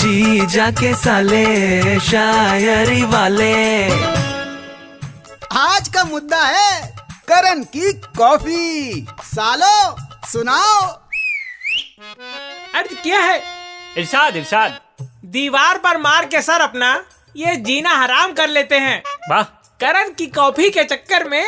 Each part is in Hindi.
जी जाके साले शायरी वाले। आज का मुद्दा है करण की कॉफ़ी। सालो सुनाओ। अर्ज़ क्या है? इरशाद इरशाद। दीवार पर मार के सर अपना ये जीना हराम कर लेते हैं। वाह। करण की कॉफ़ी के चक्कर में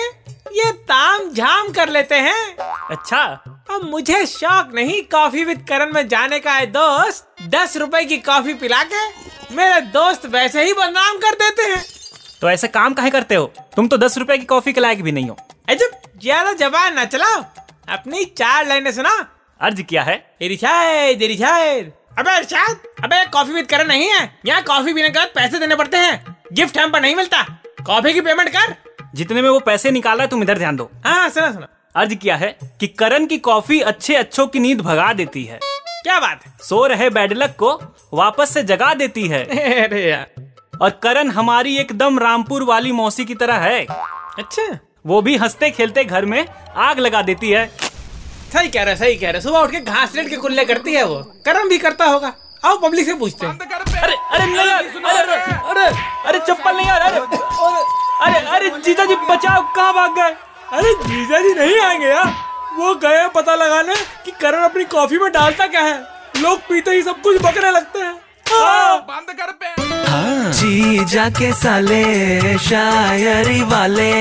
ये ताम झाम कर लेते हैं। अच्छा। अब मुझे शौक नहीं कॉफ़ी विद करण में जाने का है दोस्त। दस रुपए की कॉफ़ी पिला के मेरे दोस्त वैसे ही बदनाम कर देते हैं। तो ऐसे काम काहे करते हो? तुम तो दस रुपए की कॉफ़ी के लायक भी नहीं हो। अजब ज़्यादा जबान न चलाओ। अपनी चार लाइनें सुना अर्ज़ किया है। इरिशाद इरिशाद अबे इरशाद अबे कॉफ़ी विद करण नहीं है। यहाँ कॉफ़ी पीने के बाद पैसे देने पड़ते हैं। गिफ्ट हम पर नहीं मिलता। कॉफ़ी की पेमेंट कर। जितने में वो पैसे निकाला है तुम इधर ध्यान दो। हाँ सुना सुना। अर्ज़ किया है कि करण की कॉफ़ी अच्छे अच्छों की नींद भगा देती है। क्या बात है? सो रहे बैडलक को वापस से जगा देती है। अरे यार। और करण हमारी एकदम रामपुर वाली मौसी की तरह है। अच्छा। वो भी हँसते खेलते घर में आग लगा देती है। सही कह रहे सही कह रहे। सुबह उठ के घास लेट के कुल्ले करती है वो। करण भी करता होगा। आओ पब्लिक से पूछते हैं। अरे अरे नहीं यार अरे अरे अरे अरे चप्पल नहीं यार अरे अरे अरे जीजा जी बचाओ कहाँ भाग गए? अरे जीजा जी नहीं आएँगे यार। वो गए पता लगाने कि करण अपनी कॉफ़ी में डालता क्या है। लोग पीते ही सब कुछ बकने लगते हैं। बंद कर पे। हाँ। जीजा के साले शायरी वाले।